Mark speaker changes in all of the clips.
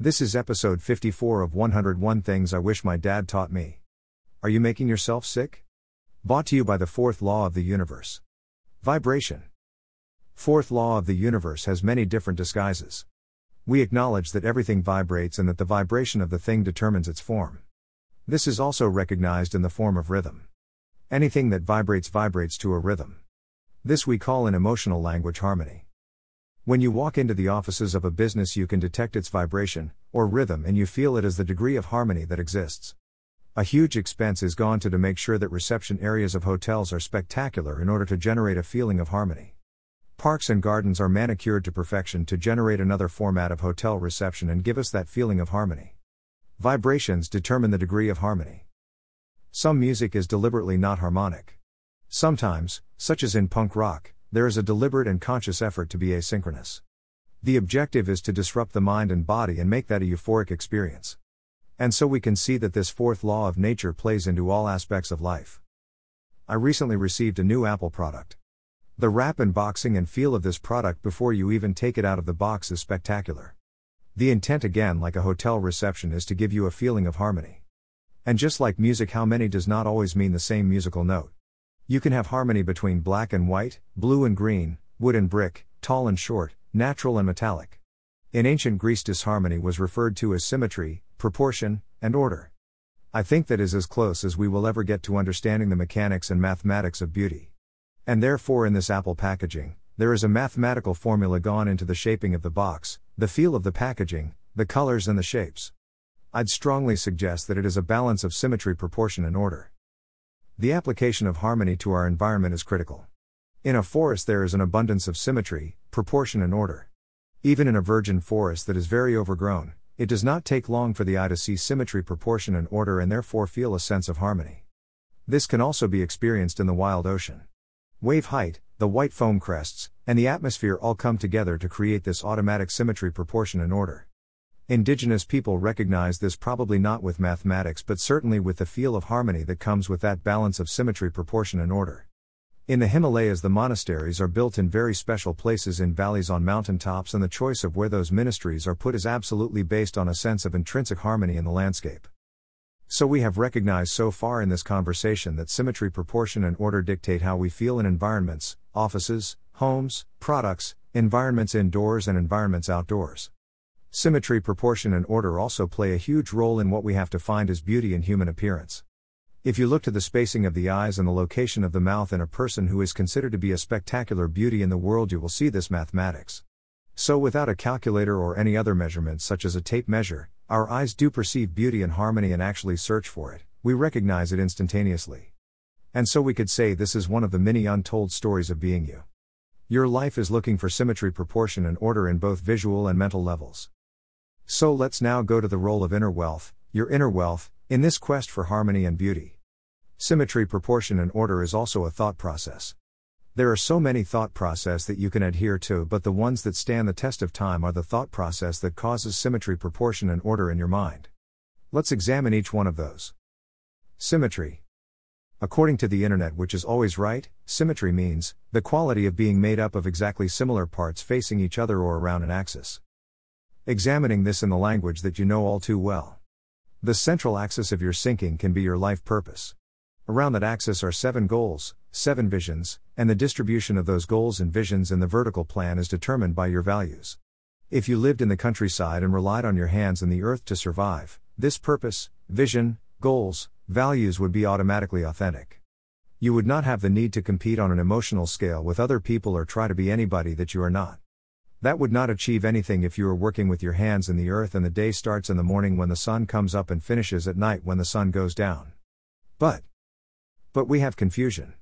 Speaker 1: This is episode 54 of 101 Things I Wish My Dad Taught Me. Are you making yourself sick? Brought to you by the fourth law of the universe vibration. Fourth law of the universe has many different disguises. We acknowledge that everything vibrates and that the vibration of the thing determines its form. This is also recognized in the form of rhythm. Anything that vibrates vibrates to a rhythm. This we call in emotional language harmony. When you walk into the offices of a business, you can detect its vibration, or rhythm, and you feel it as the degree of harmony that exists. A huge expense is gone to to make sure that reception areas of hotels are spectacular in order to generate a feeling of harmony. Parks and gardens are manicured to perfection to generate another format of hotel reception and give us that feeling of harmony. Vibrations determine the degree of harmony. Some music is deliberately not harmonic. Sometimes, such as in punk rock, there is a deliberate and conscious effort to be asynchronous. The objective is to disrupt the mind and body and make that a euphoric experience. And so we can see that this fourth law of nature plays into all aspects of life. I recently received a new Apple product. The wrap unboxing and feel of this product before you even take it out of the box is spectacular. The intent, again, like a hotel reception, is to give you a feeling of harmony. And just like music, how many does not always mean the same musical note. You can have harmony between black and white, blue and green, wood and brick, tall and short, natural and metallic. In ancient Greece, disharmony was referred to as symmetry, proportion, and order. I think that is as close as we will ever get to understanding the mechanics and mathematics of beauty. And therefore, in this Apple packaging, there is a mathematical formula gone into the shaping of the box, the feel of the packaging, the colors, and the shapes. I'd strongly suggest that it is a balance of symmetry, proportion, and order. The application of harmony to our environment is critical. In a forest, there is an abundance of symmetry, proportion, and order. Even in a virgin forest that is very overgrown, it does not take long for the eye to see symmetry, proportion, and order and therefore feel a sense of harmony. This can also be experienced in the wild ocean. Wave height, the white foam crests, and the atmosphere all come together to create this automatic symmetry, proportion, and order. Indigenous people recognize this probably not with mathematics but certainly with the feel of harmony that comes with that balance of symmetry, proportion, and order. In the Himalayas, the monasteries are built in very special places in valleys on mountain tops, and the choice of where those ministries are put is absolutely based on a sense of intrinsic harmony in the landscape. So, we have recognized so far in this conversation that symmetry, proportion, and order dictate how we feel in environments, offices, homes, products, environments indoors, and environments outdoors. Symmetry, proportion, and order also play a huge role in what we have to find as beauty in human appearance. If you look to the spacing of the eyes and the location of the mouth in a person who is considered to be a spectacular beauty in the world, you will see this mathematics. So, without a calculator or any other measurement such as a tape measure, our eyes do perceive beauty and harmony and actually search for it, we recognize it instantaneously. And so we could say this is one of the many untold stories of being you. Your life is looking for symmetry, proportion, and order in both visual and mental levels. So let's now go to the role of inner wealth, your inner wealth, in this quest for harmony and beauty. Symmetry, proportion, and order is also a thought process. There are so many thought process that you can adhere to, but the ones that stand the test of time are the thought process that causes symmetry, proportion, and order in your mind. Let's examine each one of those. Symmetry. According to the internet, which is always right, symmetry means the quality of being made up of exactly similar parts facing each other or around an axis. Examining this in the language that you know all too well. The central axis of your sinking can be your life purpose. Around that axis are seven goals, seven visions, and the distribution of those goals and visions in the vertical plan is determined by your values. If you lived in the countryside and relied on your hands and the earth to survive, this purpose, vision, goals, values would be automatically authentic. You would not have the need to compete on an emotional scale with other people or try to be anybody that you are not. That would not achieve anything if you are working with your hands in the earth and the day starts in the morning when the sun comes up and finishes at night when the sun goes down. But, but we have confusion.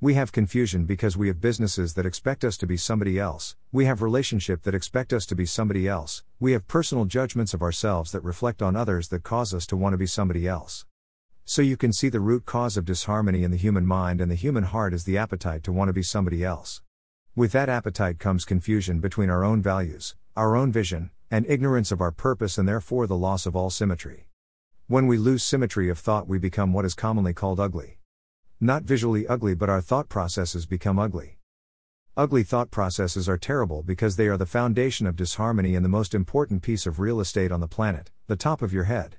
Speaker 1: We have confusion because we have businesses that expect us to be somebody else, we have relationship that expect us to be somebody else, we have personal judgments of ourselves that reflect on others that cause us to want to be somebody else. So you can see the root cause of disharmony in the human mind and the human heart is the appetite to want to be somebody else. With that appetite comes confusion between our own values, our own vision, and ignorance of our purpose and therefore the loss of all symmetry. When we lose symmetry of thought, we become what is commonly called ugly. Not visually ugly, but our thought processes become ugly. Ugly thought processes are terrible because they are the foundation of disharmony and the most important piece of real estate on the planet, the top of your head.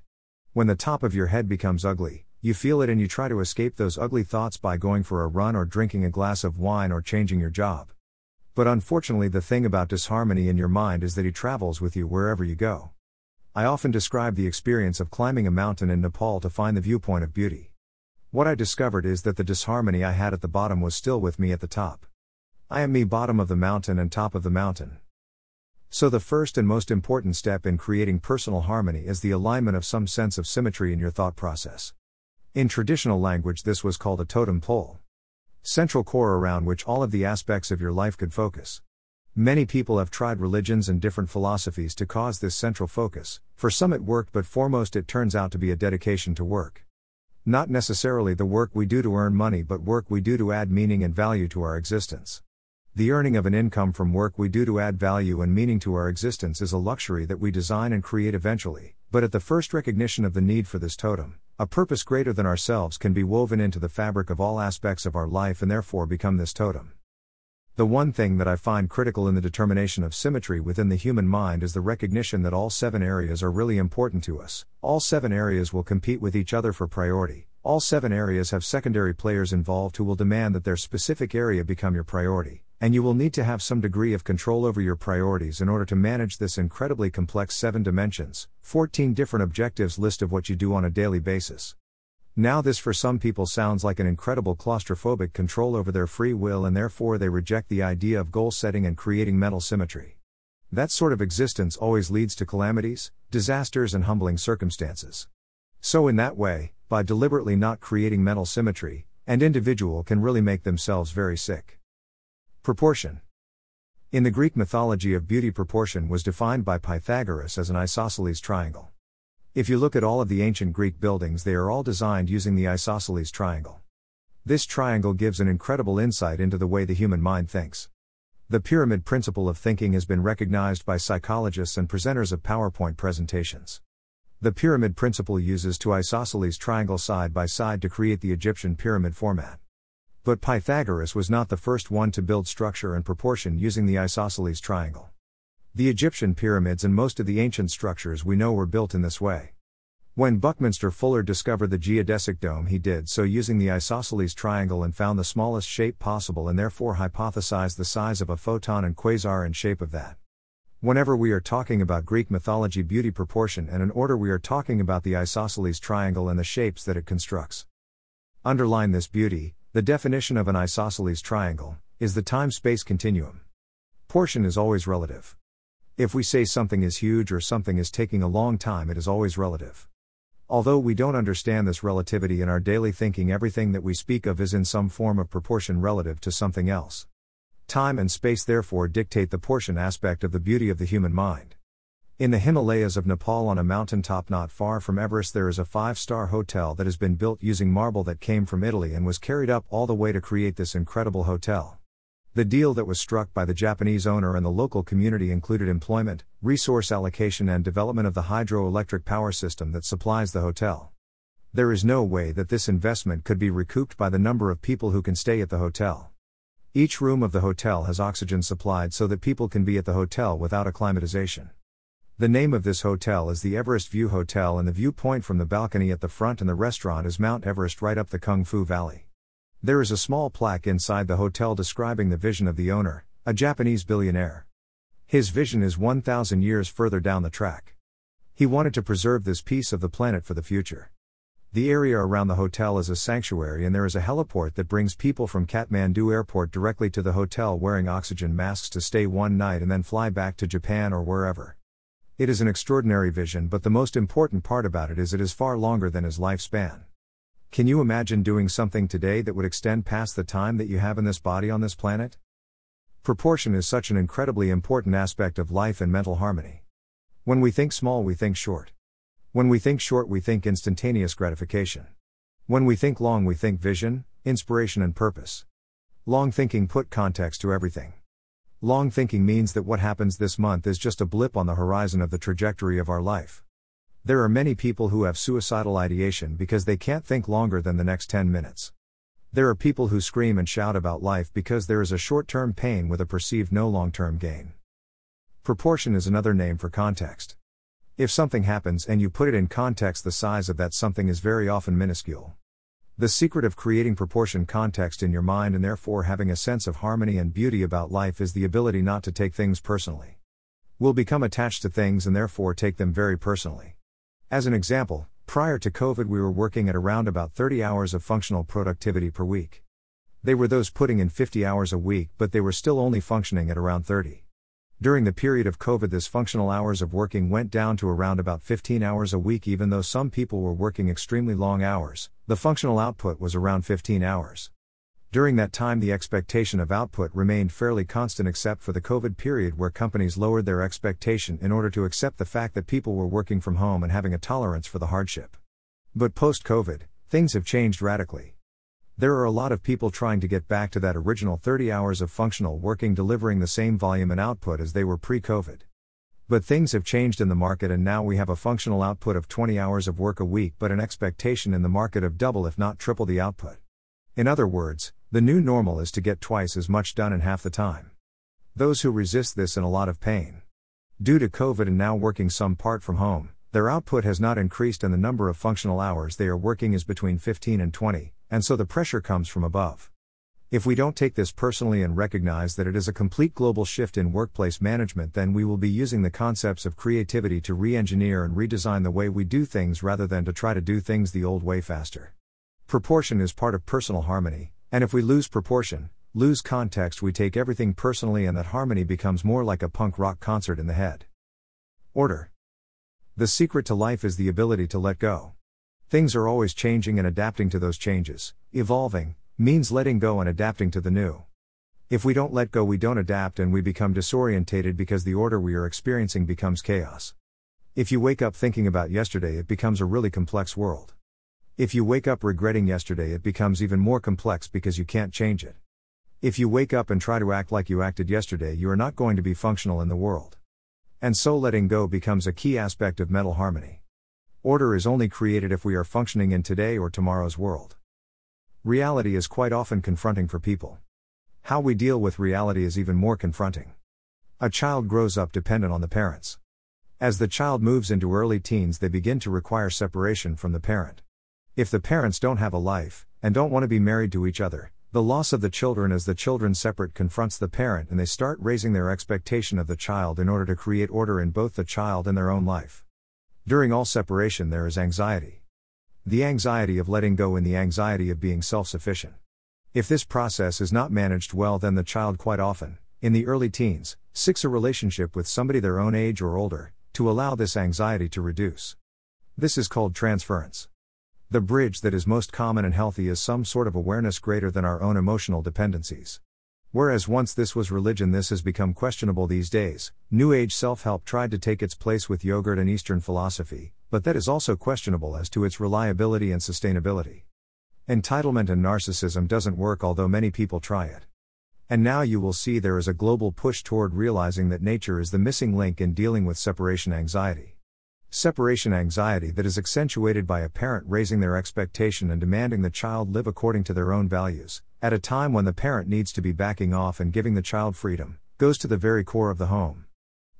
Speaker 1: When the top of your head becomes ugly, you feel it and you try to escape those ugly thoughts by going for a run or drinking a glass of wine or changing your job. But unfortunately, the thing about disharmony in your mind is that he travels with you wherever you go. I often describe the experience of climbing a mountain in Nepal to find the viewpoint of beauty. What I discovered is that the disharmony I had at the bottom was still with me at the top. I am me bottom of the mountain and top of the mountain. So, the first and most important step in creating personal harmony is the alignment of some sense of symmetry in your thought process. In traditional language, this was called a totem pole. Central core around which all of the aspects of your life could focus. Many people have tried religions and different philosophies to cause this central focus. For some, it worked, but foremost, it turns out to be a dedication to work. Not necessarily the work we do to earn money, but work we do to add meaning and value to our existence. The earning of an income from work we do to add value and meaning to our existence is a luxury that we design and create eventually, but at the first recognition of the need for this totem, a purpose greater than ourselves can be woven into the fabric of all aspects of our life and therefore become this totem. The one thing that I find critical in the determination of symmetry within the human mind is the recognition that all seven areas are really important to us. All seven areas will compete with each other for priority. All seven areas have secondary players involved who will demand that their specific area become your priority and you will need to have some degree of control over your priorities in order to manage this incredibly complex 7 dimensions, 14 different objectives list of what you do on a daily basis. Now, this for some people sounds like an incredible claustrophobic control over their free will, and therefore they reject the idea of goal setting and creating mental symmetry. That sort of existence always leads to calamities, disasters, and humbling circumstances. So, in that way, by deliberately not creating mental symmetry, an individual can really make themselves very sick. Proportion. In the Greek mythology of beauty, proportion was defined by Pythagoras as an isosceles triangle. If you look at all of the ancient Greek buildings, they are all designed using the isosceles triangle. This triangle gives an incredible insight into the way the human mind thinks. The pyramid principle of thinking has been recognized by psychologists and presenters of PowerPoint presentations. The pyramid principle uses two isosceles triangles side by side to create the Egyptian pyramid format. But Pythagoras was not the first one to build structure and proportion using the isosceles triangle. The Egyptian pyramids and most of the ancient structures we know were built in this way. When Buckminster Fuller discovered the geodesic dome, he did so using the isosceles triangle and found the smallest shape possible and therefore hypothesized the size of a photon and quasar in shape of that. Whenever we are talking about Greek mythology beauty proportion and an order, we are talking about the isosceles triangle and the shapes that it constructs. Underline this beauty, the definition of an isosceles triangle is the time space continuum. Portion is always relative. If we say something is huge or something is taking a long time, it is always relative. Although we don't understand this relativity in our daily thinking, everything that we speak of is in some form of proportion relative to something else. Time and space therefore dictate the portion aspect of the beauty of the human mind. In the Himalayas of Nepal, on a mountain top not far from Everest, there is a five star hotel that has been built using marble that came from Italy and was carried up all the way to create this incredible hotel. The deal that was struck by the Japanese owner and the local community included employment, resource allocation, and development of the hydroelectric power system that supplies the hotel. There is no way that this investment could be recouped by the number of people who can stay at the hotel. Each room of the hotel has oxygen supplied so that people can be at the hotel without acclimatization. The name of this hotel is the Everest View Hotel, and the viewpoint from the balcony at the front and the restaurant is Mount Everest right up the Khumbu Valley. There is a small plaque inside the hotel describing the vision of the owner, a Japanese billionaire. His vision is 1,000 years further down the track. He wanted to preserve this piece of the planet for the future. The area around the hotel is a sanctuary, and there is a heliport that brings people from Kathmandu Airport directly to the hotel wearing oxygen masks to stay one night and then fly back to Japan or wherever. It is an extraordinary vision, but the most important part about it is it is far longer than his lifespan. Can you imagine doing something today that would extend past the time that you have in this body on this planet? Proportion is such an incredibly important aspect of life and mental harmony. When we think small, we think short. When we think short, we think instantaneous gratification. When we think long, we think vision, inspiration, and purpose. Long thinking put context to everything. Long thinking means that what happens this month is just a blip on the horizon of the trajectory of our life. There are many people who have suicidal ideation because they can't think longer than the next 10 minutes. There are people who scream and shout about life because there is a short term pain with a perceived no long term gain. Proportion is another name for context. If something happens and you put it in context, the size of that something is very often minuscule. The secret of creating proportion context in your mind and therefore having a sense of harmony and beauty about life is the ability not to take things personally. We'll become attached to things and therefore take them very personally. As an example, Prior to COVID, we were working at around about 30 hours of functional productivity per week. They were those putting in 50 hours a week, but they were still only functioning at around 30. During the period of COVID, this functional hours of working went down to around about 15 hours a week, even though some people were working extremely long hours. The functional output was around 15 hours. During that time, the expectation of output remained fairly constant except for the COVID period where companies lowered their expectation in order to accept the fact that people were working from home and having a tolerance for the hardship. But post COVID, things have changed radically. There are a lot of people trying to get back to that original 30 hours of functional working, delivering the same volume and output as they were pre COVID. But things have changed in the market, and now we have a functional output of 20 hours of work a week, but an expectation in the market of double, if not triple, the output. In other words, the new normal is to get twice as much done in half the time. Those who resist this in a lot of pain. Due to COVID and now working some part from home, their output has not increased and the number of functional hours they are working is between 15 and 20, and so the pressure comes from above. If we don't take this personally and recognize that it is a complete global shift in workplace management, then we will be using the concepts of creativity to re engineer and redesign the way we do things rather than to try to do things the old way faster. Proportion is part of personal harmony, and if we lose proportion, lose context, we take everything personally, and that harmony becomes more like a punk rock concert in the head. Order. The secret to life is the ability to let go. Things are always changing and adapting to those changes. Evolving means letting go and adapting to the new. If we don't let go, we don't adapt and we become disorientated because the order we are experiencing becomes chaos. If you wake up thinking about yesterday, it becomes a really complex world. If you wake up regretting yesterday, it becomes even more complex because you can't change it. If you wake up and try to act like you acted yesterday, you are not going to be functional in the world. And so letting go becomes a key aspect of mental harmony. Order is only created if we are functioning in today or tomorrow's world. Reality is quite often confronting for people. How we deal with reality is even more confronting. A child grows up dependent on the parents. As the child moves into early teens, they begin to require separation from the parent. If the parents don't have a life, and don't want to be married to each other, the loss of the children as the children separate confronts the parent and they start raising their expectation of the child in order to create order in both the child and their own life. During all separation, there is anxiety. The anxiety of letting go and the anxiety of being self sufficient. If this process is not managed well, then the child quite often, in the early teens, seeks a relationship with somebody their own age or older, to allow this anxiety to reduce. This is called transference. The bridge that is most common and healthy is some sort of awareness greater than our own emotional dependencies. Whereas once this was religion, this has become questionable these days. New Age self help tried to take its place with yogurt and Eastern philosophy, but that is also questionable as to its reliability and sustainability. Entitlement and narcissism doesn't work, although many people try it. And now you will see there is a global push toward realizing that nature is the missing link in dealing with separation anxiety. Separation anxiety that is accentuated by a parent raising their expectation and demanding the child live according to their own values, at a time when the parent needs to be backing off and giving the child freedom, goes to the very core of the home.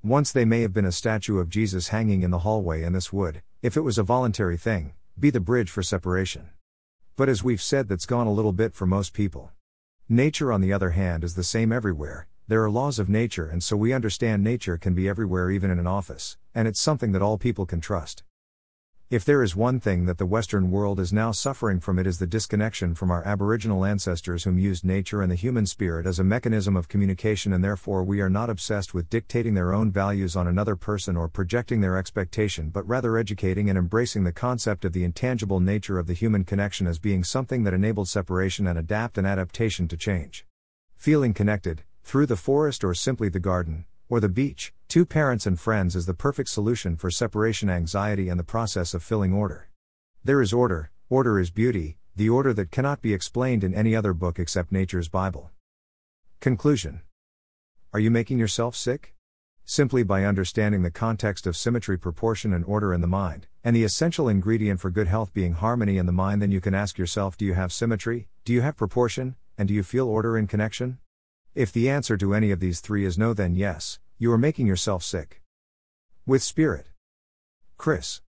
Speaker 1: Once they may have been a statue of Jesus hanging in the hallway, and this would, if it was a voluntary thing, be the bridge for separation. But as we've said, that's gone a little bit for most people. Nature, on the other hand, is the same everywhere, there are laws of nature, and so we understand nature can be everywhere, even in an office, and it's something that all people can trust. If there is one thing that the Western world is now suffering from, it is the disconnection from our Aboriginal ancestors whom used nature and the human spirit as a mechanism of communication, and therefore we are not obsessed with dictating their own values on another person or projecting their expectation, but rather educating and embracing the concept of the intangible nature of the human connection as being something that enabled separation and adapt and adaptation to change. Feeling connected, through the forest or simply the garden, or the beach, two parents and friends is the perfect solution for separation anxiety and the process of filling order. There is order, order is beauty, the order that cannot be explained in any other book except nature's Bible. Conclusion Are you making yourself sick? Simply by understanding the context of symmetry, proportion, and order in the mind, and the essential ingredient for good health being harmony in the mind, then you can ask yourself do you have symmetry, do you have proportion, and do you feel order in connection? If the answer to any of these three is no, then yes, you are making yourself sick. With spirit. Chris.